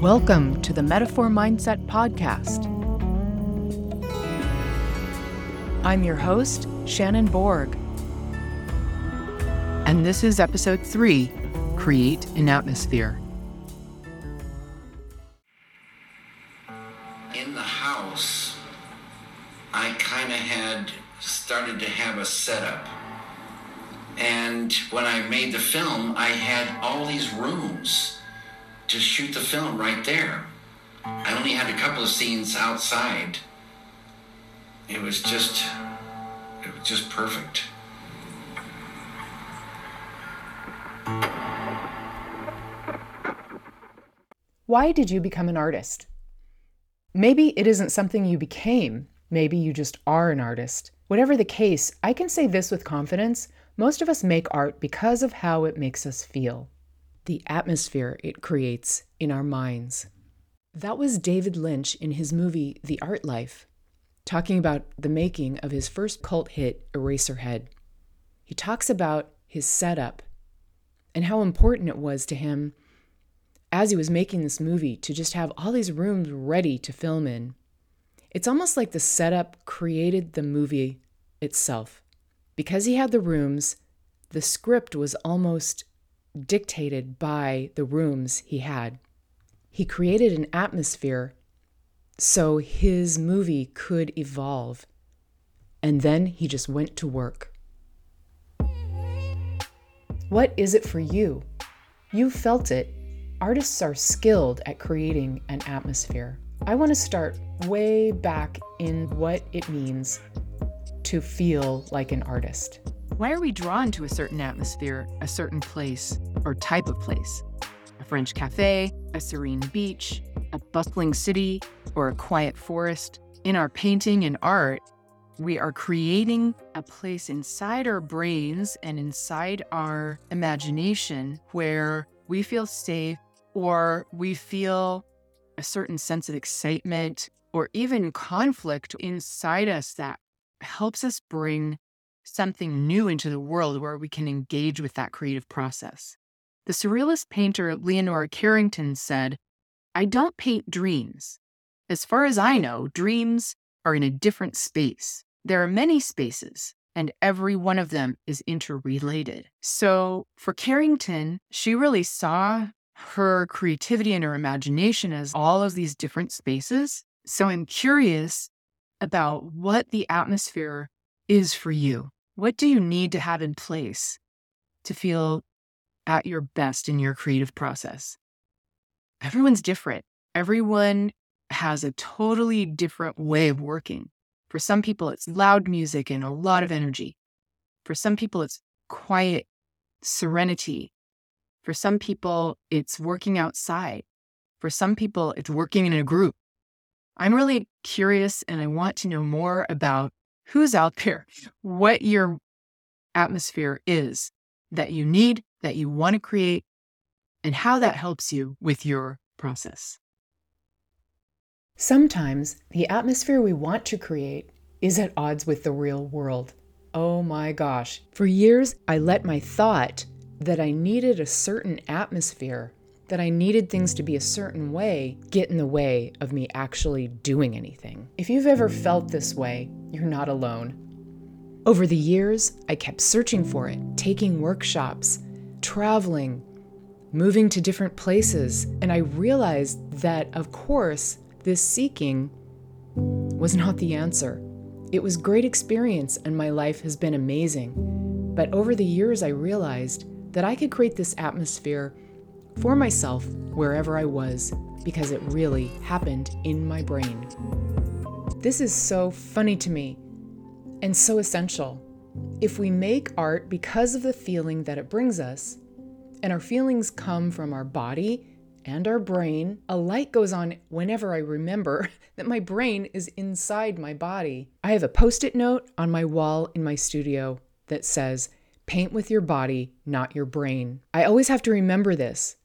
Welcome to the Metaphor Mindset Podcast. I'm your host, Shannon Borg. And this is episode three Create an Atmosphere. in the house, I kind of had started to have a setup. And when I made the film, I had all these rooms to shoot the film right there. I only had a couple of scenes outside. It was just, it was just perfect. Why did you become an artist? Maybe it isn't something you became. Maybe you just are an artist. Whatever the case, I can say this with confidence most of us make art because of how it makes us feel, the atmosphere it creates in our minds. That was David Lynch in his movie The Art Life, talking about the making of his first cult hit, Eraserhead. He talks about his setup and how important it was to him as he was making this movie to just have all these rooms ready to film in. It's almost like the setup created the movie itself. Because he had the rooms, the script was almost dictated by the rooms he had. He created an atmosphere so his movie could evolve. And then he just went to work. What is it for you? You felt it artists are skilled at creating an atmosphere. I want to start way back in what it means to feel like an artist. Why are we drawn to a certain atmosphere, a certain place, or type of place? A French cafe, a serene beach, a bustling city, or a quiet forest? In our painting and art, we are creating a place inside our brains and inside our imagination where we feel safe or we feel a certain sense of excitement or even conflict inside us that helps us bring something new into the world where we can engage with that creative process. The surrealist painter Leonora Carrington said, I don't paint dreams. As far as I know, dreams are in a different space. There are many spaces, and every one of them is interrelated. So for Carrington, she really saw her creativity and her imagination as all of these different spaces. So I'm curious about what the atmosphere is for you. What do you need to have in place to feel at your best in your creative process? Everyone's different. Everyone has a totally different way of working. For some people, it's loud music and a lot of energy. For some people, it's quiet serenity for some people, it's working outside. For some people, it's working in a group. I'm really curious and I want to know more about who's out there, what your atmosphere is that you need, that you want to create, and how that helps you with your process. Sometimes the atmosphere we want to create is at odds with the real world. Oh my gosh. For years, I let my thought that I needed a certain atmosphere, that I needed things to be a certain way, get in the way of me actually doing anything. If you've ever felt this way, you're not alone. Over the years, I kept searching for it, taking workshops, traveling, moving to different places, and I realized that, of course, this seeking was not the answer. It was great experience and my life has been amazing. But over the years I realized that I could create this atmosphere for myself wherever I was because it really happened in my brain. This is so funny to me and so essential. If we make art because of the feeling that it brings us, and our feelings come from our body and our brain, a light goes on whenever I remember that my brain is inside my body. I have a post it note on my wall in my studio that says, Paint with your body, not your brain. I always have to remember this.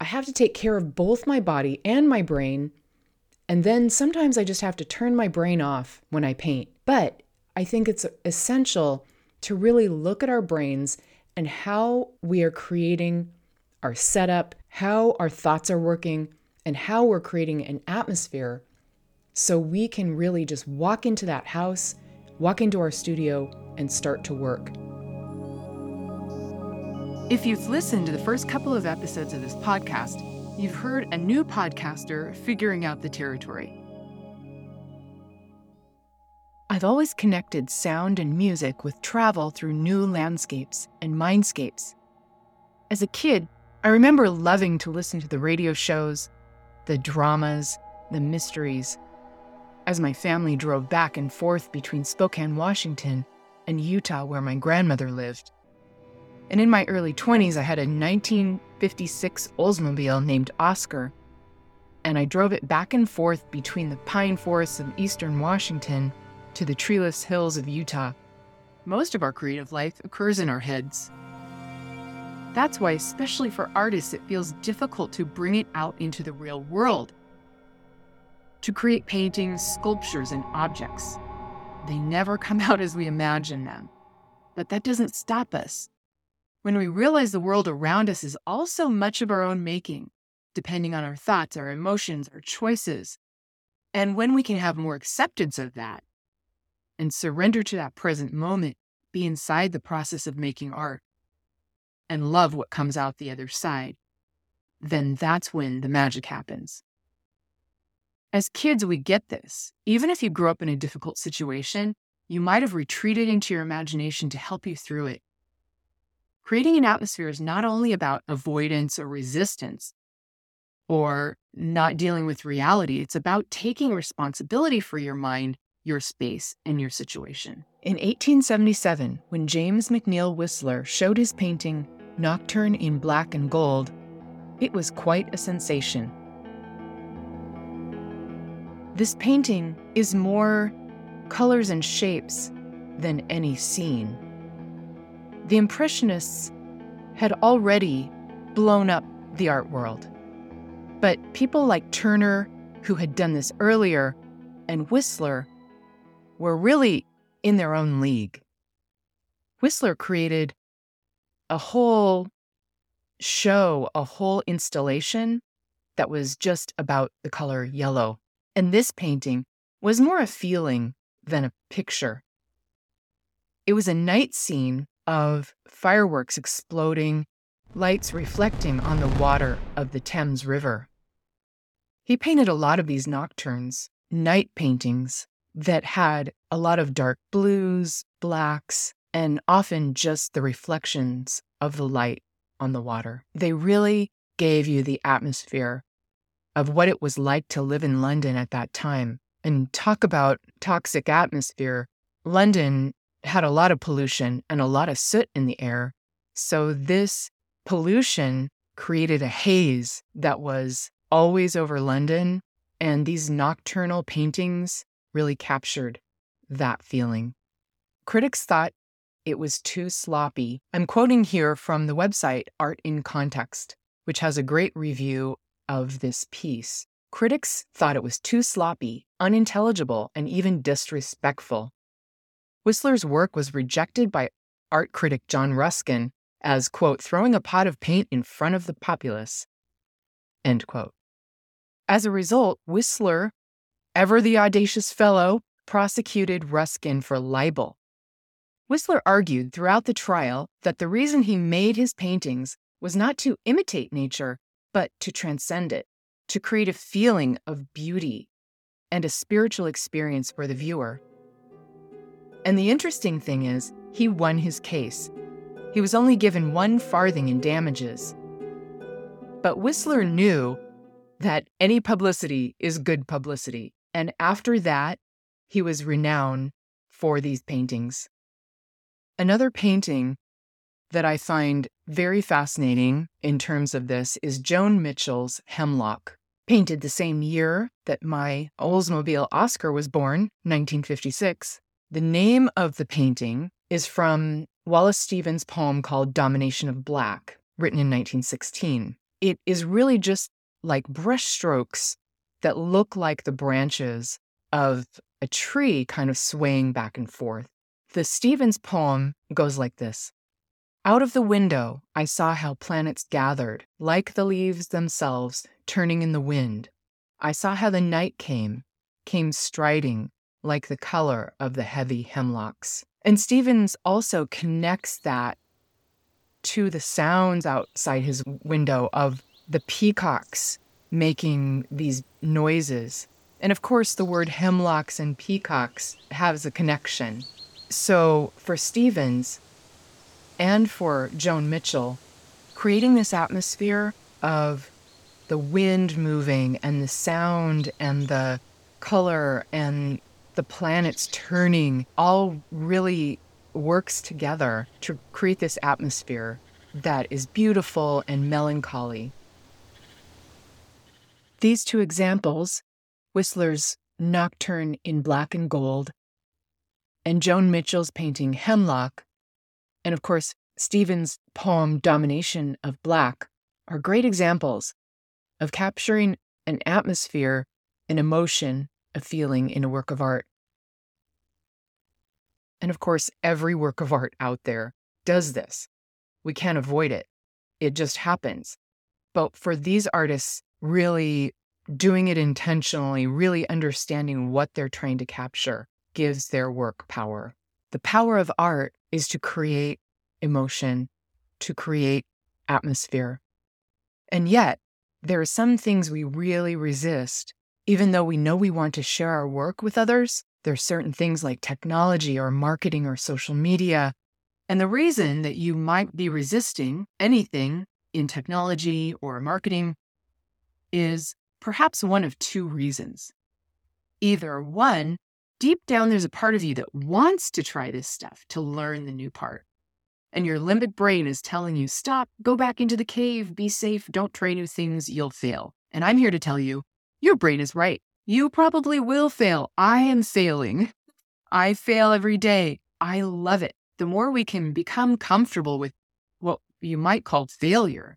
I have to take care of both my body and my brain. And then sometimes I just have to turn my brain off when I paint. But I think it's essential to really look at our brains and how we are creating our setup, how our thoughts are working, and how we're creating an atmosphere so we can really just walk into that house, walk into our studio, and start to work. If you've listened to the first couple of episodes of this podcast, you've heard a new podcaster figuring out the territory. I've always connected sound and music with travel through new landscapes and mindscapes. As a kid, I remember loving to listen to the radio shows, the dramas, the mysteries, as my family drove back and forth between Spokane, Washington, and Utah, where my grandmother lived. And in my early 20s, I had a 1956 Oldsmobile named Oscar, and I drove it back and forth between the pine forests of eastern Washington to the treeless hills of Utah. Most of our creative life occurs in our heads. That's why, especially for artists, it feels difficult to bring it out into the real world. To create paintings, sculptures, and objects. They never come out as we imagine them. But that doesn't stop us when we realize the world around us is also much of our own making, depending on our thoughts, our emotions, our choices, and when we can have more acceptance of that and surrender to that present moment, be inside the process of making art, and love what comes out the other side, then that's when the magic happens. As kids, we get this. Even if you grew up in a difficult situation, you might have retreated into your imagination to help you through it creating an atmosphere is not only about avoidance or resistance or not dealing with reality, it's about taking responsibility for your mind, your space, and your situation. In 1877, when James McNeill Whistler showed his painting Nocturne in Black and Gold, it was quite a sensation. This painting is more colors and shapes than any scene the Impressionists had already blown up the art world. But people like Turner, who had done this earlier, and Whistler were really in their own league. Whistler created a whole show, a whole installation that was just about the color yellow. And this painting was more a feeling than a picture. It was a night scene of fireworks exploding, lights reflecting on the water of the Thames River. He painted a lot of these nocturnes, night paintings that had a lot of dark blues, blacks, and often just the reflections of the light on the water. They really gave you the atmosphere of what it was like to live in London at that time. And talk about toxic atmosphere. London had a lot of pollution and a lot of soot in the air. So this pollution created a haze that was always over London. And these nocturnal paintings really captured that feeling. Critics thought it was too sloppy. I'm quoting here from the website Art in Context, which has a great review of this piece. Critics thought it was too sloppy, unintelligible, and even disrespectful. Whistler's work was rejected by art critic John Ruskin as, quote, throwing a pot of paint in front of the populace, end quote. As a result, Whistler, ever the audacious fellow, prosecuted Ruskin for libel. Whistler argued throughout the trial that the reason he made his paintings was not to imitate nature, but to transcend it, to create a feeling of beauty and a spiritual experience for the viewer. And the interesting thing is, he won his case. He was only given one farthing in damages. But Whistler knew that any publicity is good publicity. And after that, he was renowned for these paintings. Another painting that I find very fascinating in terms of this is Joan Mitchell's Hemlock, painted the same year that my Oldsmobile Oscar was born, 1956. The name of the painting is from Wallace Stevens' poem called Domination of Black, written in 1916. It is really just like brushstrokes that look like the branches of a tree kind of swaying back and forth. The Stevens poem goes like this Out of the window, I saw how planets gathered, like the leaves themselves, turning in the wind. I saw how the night came, came striding, like the color of the heavy hemlocks. And Stevens also connects that to the sounds outside his window of the peacocks making these noises. And of course, the word hemlocks and peacocks has a connection. So for Stevens and for Joan Mitchell, creating this atmosphere of the wind moving and the sound and the color and the planets turning all really works together to create this atmosphere that is beautiful and melancholy. These two examples, Whistler's Nocturne in Black and Gold and Joan Mitchell's painting Hemlock, and of course, Stevens' poem Domination of Black, are great examples of capturing an atmosphere, an emotion, a feeling in a work of art. And of course, every work of art out there does this. We can't avoid it, it just happens. But for these artists, really doing it intentionally, really understanding what they're trying to capture, gives their work power. The power of art is to create emotion, to create atmosphere. And yet, there are some things we really resist even though we know we want to share our work with others, there are certain things like technology or marketing or social media. And the reason that you might be resisting anything in technology or marketing is perhaps one of two reasons. Either one, deep down, there's a part of you that wants to try this stuff to learn the new part. And your limbic brain is telling you, stop, go back into the cave, be safe, don't try new things, you'll fail. And I'm here to tell you, your brain is right. You probably will fail. I am failing. I fail every day. I love it. The more we can become comfortable with what you might call failure,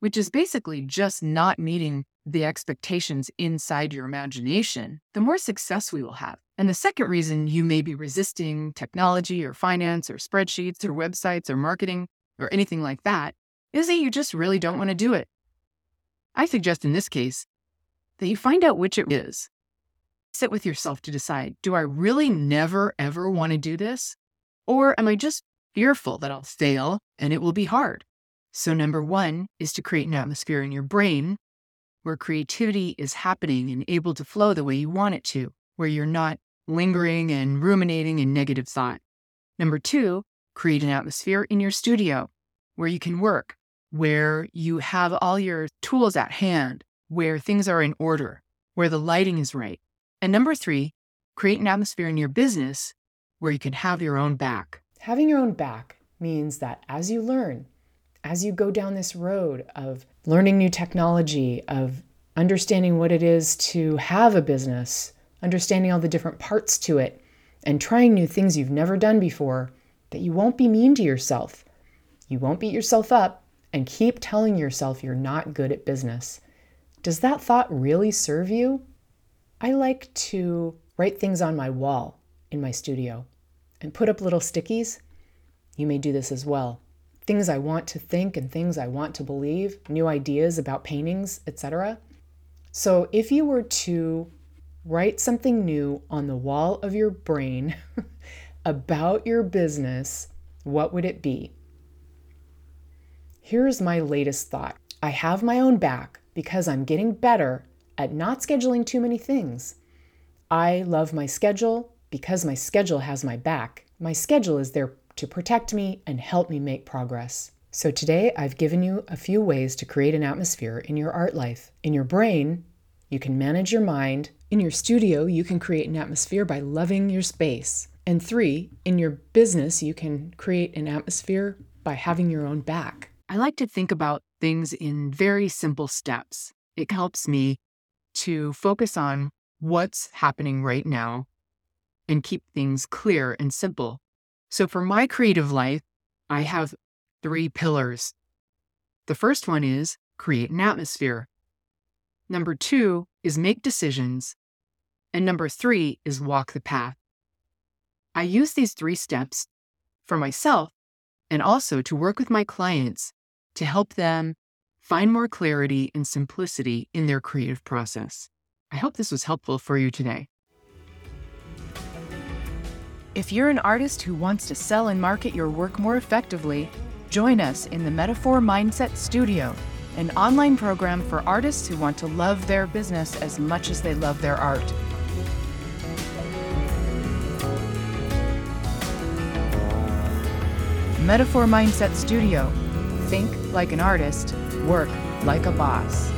which is basically just not meeting the expectations inside your imagination, the more success we will have. And the second reason you may be resisting technology or finance or spreadsheets or websites or marketing or anything like that is that you just really don't want to do it. I suggest in this case, that you find out which it is. Sit with yourself to decide do I really never, ever want to do this? Or am I just fearful that I'll fail and it will be hard? So, number one is to create an atmosphere in your brain where creativity is happening and able to flow the way you want it to, where you're not lingering and ruminating in negative thought. Number two, create an atmosphere in your studio where you can work, where you have all your tools at hand, where things are in order, where the lighting is right. And number three, create an atmosphere in your business where you can have your own back. Having your own back means that as you learn, as you go down this road of learning new technology, of understanding what it is to have a business, understanding all the different parts to it, and trying new things you've never done before, that you won't be mean to yourself. You won't beat yourself up and keep telling yourself you're not good at business. Does that thought really serve you? I like to write things on my wall in my studio and put up little stickies. You may do this as well. Things I want to think and things I want to believe, new ideas about paintings, etc. So if you were to write something new on the wall of your brain about your business, what would it be? Here's my latest thought I have my own back because I'm getting better at not scheduling too many things. I love my schedule because my schedule has my back. My schedule is there to protect me and help me make progress. So today I've given you a few ways to create an atmosphere in your art life. In your brain, you can manage your mind. In your studio, you can create an atmosphere by loving your space. And three, in your business, you can create an atmosphere by having your own back. I like to think about things in very simple steps. It helps me to focus on what's happening right now and keep things clear and simple. So, for my creative life, I have three pillars. The first one is create an atmosphere. Number two is make decisions. And number three is walk the path. I use these three steps for myself and also to work with my clients to help them find more clarity and simplicity in their creative process. I hope this was helpful for you today. If you're an artist who wants to sell and market your work more effectively, join us in the Metaphor Mindset Studio, an online program for artists who want to love their business as much as they love their art. Metaphor Mindset Studio. Think like an artist, work like a boss.